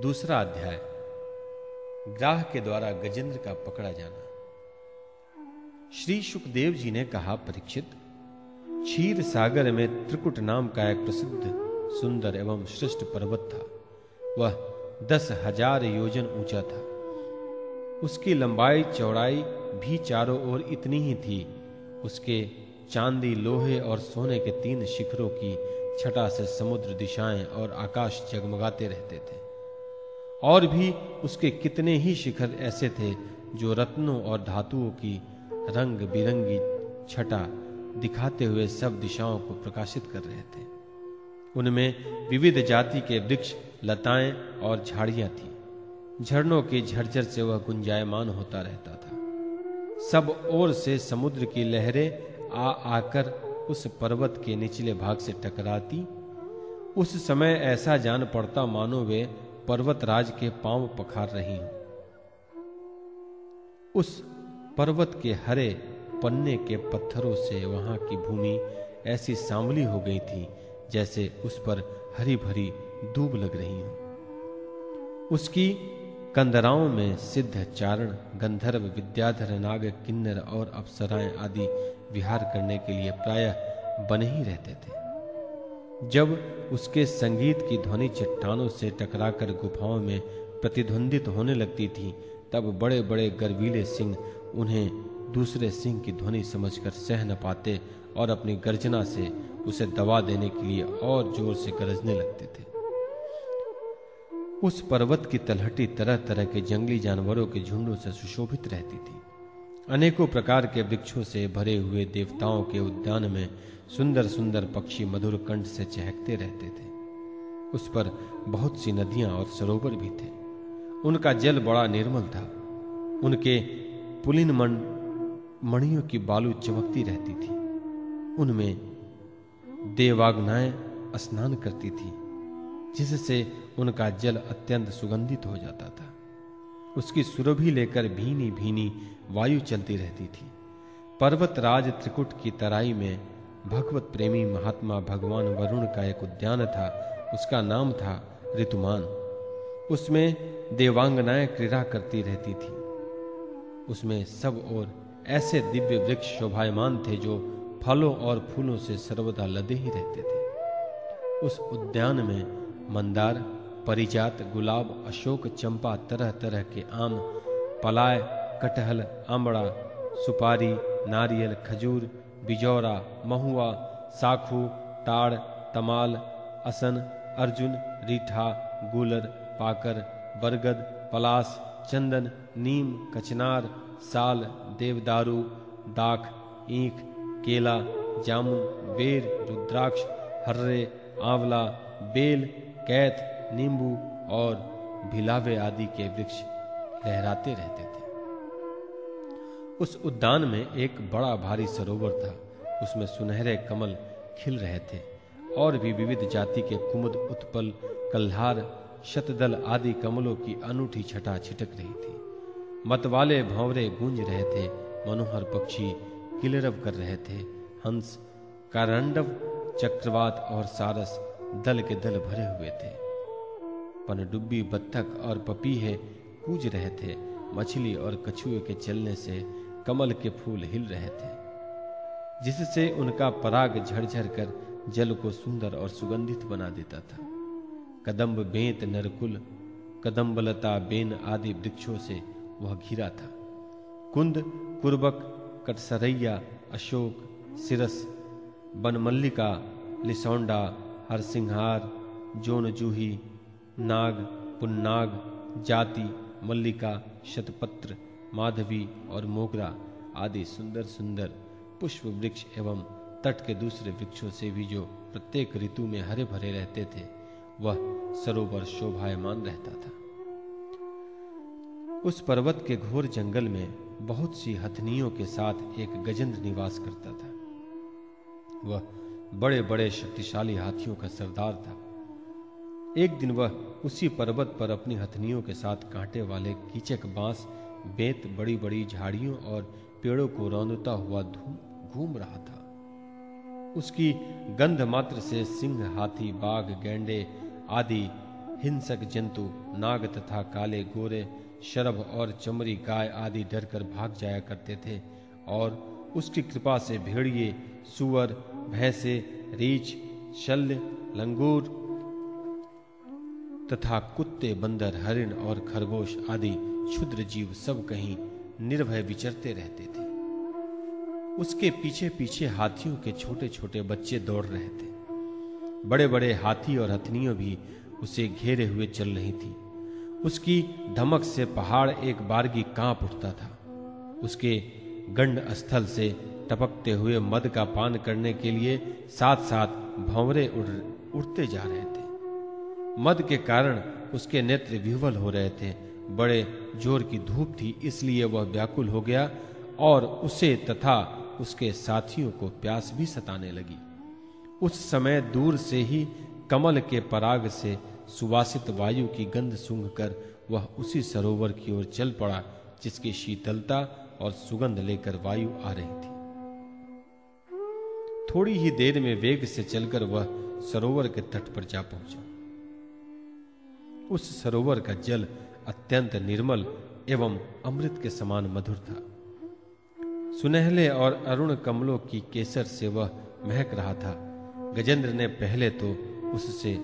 दूसरा अध्याय, ग्राह के द्वारा गजेंद्र का पकड़ा जाना। श्री सुखदेव जी ने कहा परीक्षित, क्षीर सागर में त्रिकुट नाम का एक प्रसिद्ध, सुंदर एवं श्रेष्ठ पर्वत था। वह दस हज़ार योजन ऊँचा था। उसकी लंबाई, चौड़ाई भी चारों ओर इतनी ही थी। उसके चांदी, लोहे और सोने के तीन शिखरों की छटा से समुद्र दिशाएँ और आकाश जगमगाते रहते थे। और भी उसके कितने ही शिखर ऐसे थे जो रत्नों और धातुओं की रंग बिरंगी छटा दिखाते हुए सब दिशाओं को प्रकाशित कर रहे थे। उनमें विविध जाति के वृक्ष, लताएँ और झाड़ियाँ थी। झरनों के झरझर से वह गुंजायमान होता रहता था। सब ओर से समुद्र की लहरें आ आकर उस पर्वत के निचले भाग से टकराती। उस समय ऐसा जान पड़ता मानो वे पर्वतराज के पाँव पखार रही हूँ। उस पर्वत के हरे पन्ने के पत्थरों से वहाँ की भूमि ऐसी सांवली हो गई थी, जैसे उस पर हरी भरी दूब लग रही हो। उसकी कंदराओं में सिद्ध चारण, गंधर्व, विद्याधर, नाग किन्नर और अप्सराएँ आदि विहार करने के लिए प्रायः बने ही रहते थे। जब उसके संगीत की ध्वनि चट्टानों से टकराकर गुफाओं में प्रतिध्वंदित होने लगती थी, तब बड़े बड़े गर्वीले सिंह उन्हें दूसरे सिंह की ध्वनि समझकर सह न पाते और अपनी गर्जना से उसे दबा देने के लिए और ज़ोर से गरजने लगते थे। उस पर्वत की तलहटी तरह तरह के जंगली जानवरों के झुंडों से सुशोभित रहती थी। अनेकों प्रकार के वृक्षों से भरे हुए देवताओं के उद्यान में सुंदर सुंदर पक्षी मधुर कंठ से चहकते रहते थे। उस पर बहुत सी नदियाँ और सरोवर भी थे। उनका जल बड़ा निर्मल था। उनके पुलिन मन, मणियों की बालू चमकती रहती थी। उनमें देवाग्नाएँ स्नान करती थी, जिससे उनका जल अत्यंत सुगंधित हो जाता था। उसकी सुरभि लेकर भीनी भीनी वायु चलती रहती थी। पर्वत राज त्रिकुट की तराई में भगवत प्रेमी महात्मा भगवान वरुण का एक उद्यान था, उसका नाम था ऋतुमान। उसमें देवांगनाएँ क्रीड़ा करती रहती थी। उसमें सब और ऐसे दिव्य वृक्ष शोभायमान थे जो फलों और फूलों से सर्वदा लदे ही रहते थे। उस उद्यान में मंदार परिजात गुलाब, अशोक चंपा तरह तरह के आम, पलाय, कटहल, आमड़ा, सुपारी, नारियल, खजूर, बिजौरा, महुआ, साखू, ताड़, तमाल, असन, अर्जुन, रीठा, गुलर, पाकर, बरगद, पलास, चंदन, नीम, कचनार, साल, देवदारू, दाख, ईख, केला, जामुन, बेर, रुद्राक्ष, हर्रे, आंवला, बेल कैथ नींबू और भिलावे आदि के वृक्ष लहराते रहते थे। उस उद्यान में एक बड़ा भारी सरोवर था। उसमें सुनहरे कमल खिल रहे थे और भी विविध जाति के कुमुद, उत्पल, कल्हार, शतदल आदि कमलों की अनूठी छटा छिटक रही थी। मतवाले भंवरे गूंज रहे थे, मनोहर पक्षी किलरव कर रहे थे, हंस, कारंडव, चक्रवात और सारस दल के दल भरे हुए थे। पनडुब्बी बत्तख और पपीहे कूज रहे थे। मछली और कछुए के चलने से कमल के फूल हिल रहे थे, जिससे उनका पराग झरझर कर जल को सुंदर और सुगंधित बना देता था। कदम्ब बेंत नरकुल, कदम्बलता बेन आदि वृक्षों से वह घिरा था। कुंद, कुर्बक, कटसरैया, अशोक, सिरस, बनमल्लिका, लिसौंडा, हरसिंहार, जोनजूही नाग, पुन्नाग, जाति, मल्लिका, शतपत्र, माधवी और मोगरा आदि सुंदर सुंदर पुष्प वृक्ष एवं तट के दूसरे वृक्षों से भी जो प्रत्येक ऋतु में हरे भरे रहते थे, वह सरोवर शोभायमान रहता था। उस पर्वत के घोर जंगल में बहुत सी हथनियों के साथ एक गजेंद्र निवास करता था। वह बड़े बड़े शक्तिशाली हाथियों का सरदार था। एक दिन वह उसी पर्वत पर अपनी हथनियों के साथ कांटे वाले कीचक बाँस, बेत बड़ी बड़ी झाड़ियों और पेड़ों को रौंदता हुआ घूम रहा था। उसकी गंध मात्र से सिंह, हाथी, बाघ, गैंडे आदि हिंसक जंतु, नाग तथा काले गोरे, शरभ और चमरी गाय आदि डरकर भाग जाया करते थे और उसकी कृपा से भेड़िए, सुअर, भैंसे, रीछ, शल्य, लंगूर तथा कुत्ते, बंदर, हरिण और खरगोश आदि क्षुद्र जीव सब कहीं निर्भय विचरते रहते थे। उसके पीछे पीछे हाथियों के छोटे छोटे बच्चे दौड़ रहे थे। बड़े बड़े हाथी और हथनियों भी उसे घेरे हुए चल रही थी। उसकी धमक से पहाड़ एक बारगी काँप उठता था। उसके गंड स्थल से टपकते हुए मद का पान करने के लिए साथ साथ भंवरे उड़, उड़ते जा रहे थे। मद के कारण उसके नेत्र विह्वल हो रहे थे। बड़े ज़ोर की धूप थी, इसलिए वह व्याकुल हो गया और उसे तथा उसके साथियों को प्यास भी सताने लगी। उस समय दूर से ही कमल के पराग से सुवासित वायु की गंध सूंघकर वह उसी सरोवर की ओर चल पड़ा, जिसकी शीतलता और सुगंध लेकर वायु आ रही थी। थोड़ी ही देर में वेग से चलकर वह सरोवर के तट पर जा पहुँचा। उस सरोवर का जल अत्यंत निर्मल एवं अमृत के समान मधुर था। सुनहले और अरुण कमलों की केसर से वह महक रहा था। गजेंद्र ने पहले तो उससे,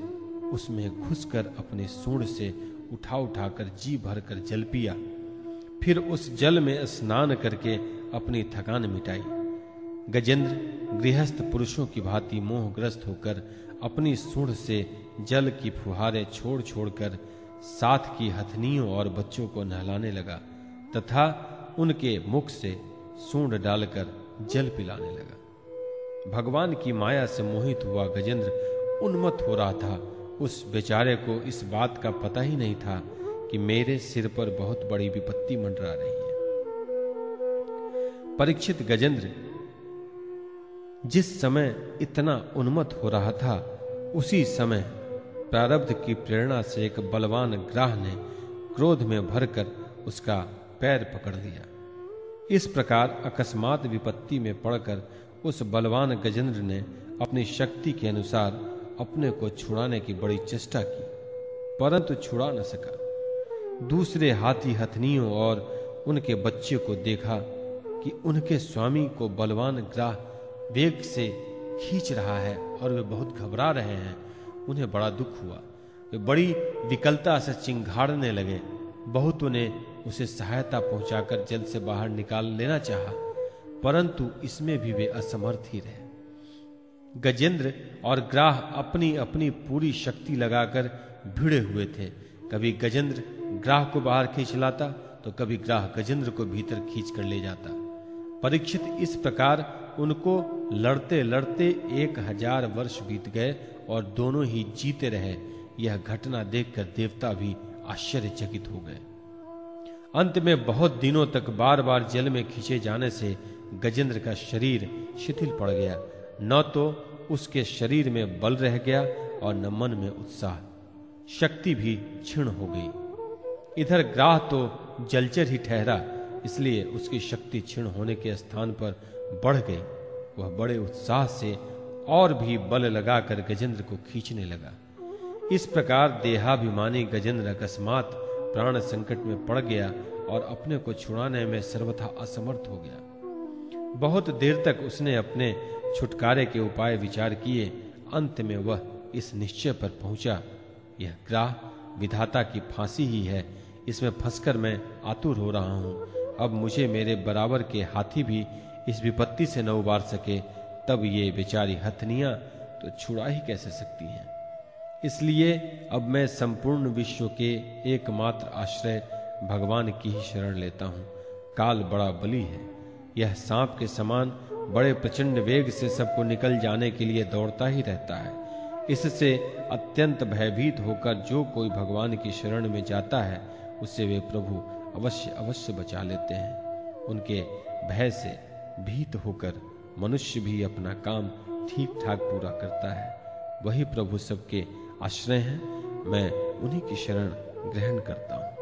उसमें घुसकर अपने सूंड से उठा उठाकर जी भरकर जल पिया। फिर उस जल में स्नान करके अपनी थकान मिटाई। गजेंद्र, गृहस्थ पुरुषों की भांति मोहग्रस्त होकर अपनी सूंड से जल की फुहारे छोड़ छोड़कर साथ की हथनियों और बच्चों को नहलाने लगा, तथा उनके मुख से सूंड डालकर जल पिलाने लगा। भगवान की माया से मोहित हुआ गजेंद्र उन्मत्त हो रहा था। उस बेचारे को इस बात का पता ही नहीं था कि मेरे सिर पर बहुत बड़ी विपत्ति मंडरा रही है। परीक्षित गजेंद्र जिस समय इतना उन्मत्त हो रहा था, उसी समय प्रारब्ध की प्रेरणा से एक बलवान ग्राह ने क्रोध में भरकर उसका पैर पकड़ लिया। इस प्रकार अकस्मात विपत्ति में पड़कर उस बलवान गजेंद्र ने अपनी शक्ति के अनुसार अपने को छुड़ाने की बड़ी चेष्टा की, परंतु छुड़ा न सका। दूसरे हाथी हथनियों और उनके बच्चे को देखा कि उनके स्वामी को बलवान ग्राह वेग से खींच रहा है और वे बहुत घबरा रहे हैं। उन्हें बड़ा दुख हुआ। वे बड़ी विकलता से चिंगाड़ने लगे। बहुतों ने उसे सहायता पहुंचाकर जल से बाहर निकाल लेना चाहा, परंतु इसमें भी वे असमर्थ ही रहे। गजेंद्र और ग्राह अपनी अपनी पूरी शक्ति लगाकर भिड़े हुए थे। कभी गजेंद्र ग्राह को बाहर खींच लाता तो कभी ग्राह गजेंद्र को भीतर खींच कर ले जाता। परीक्षित इस प्रकार उनको लड़ते लड़ते एक हज़ार वर्ष बीत गए और दोनों ही जीते रहे। यह घटना देखकर देवता भी आश्चर्यचकित हो गए। अंत में बहुत दिनों तक बार बार जल में खींचे जाने से गजेंद्र का शरीर शिथिल पड़ गया। न तो उसके शरीर में बल रह गया और न मन में उत्साह। शक्ति भी क्षीण हो गई। इधर ग्राह तो जलचर ही ठहरा, इसलिए उसकी शक्ति क्षीण होने के स्थान पर बढ़ गई। वह बड़े उत्साह से और भी बल लगाकर गजेंद्र को खींचने लगा। इस प्रकार देहाभिमानी गजेंद्र अकस्मात प्राण संकट में पड़ गया और अपने को छुड़ाने में सर्वथा असमर्थ हो गया। बहुत देर तक उसने अपने छुटकारे के उपाय विचार किए। अंत में वह इस निश्चय पर पहुँचा। यह ग्राह विधाता की फांसी ही है। इसमें फंसकर मैं आतुर हो रहा हूँ। अब मुझे मेरे बराबर के हाथी भी इस विपत्ति से न उबार सके, तब ये बेचारी हथनियाँ तो छुड़ा ही कैसे सकती हैं? इसलिए अब मैं संपूर्ण विश्व के एकमात्र आश्रय भगवान की ही शरण लेता हूँ। काल बड़ा बली है। यह सांप के समान बड़े प्रचंड वेग से सबको निकल जाने के लिए दौड़ता ही रहता है। इससे अत्यंत भयभीत होकर जो कोई भगवान की शरण में जाता है, उसे वे प्रभु अवश्य अवश्य बचा लेते हैं। उनके भय से भीत होकर मनुष्य भी अपना काम ठीक ठाक पूरा करता है। वही प्रभु सबके आश्रय हैं। मैं उन्हीं की शरण ग्रहण करता हूँ।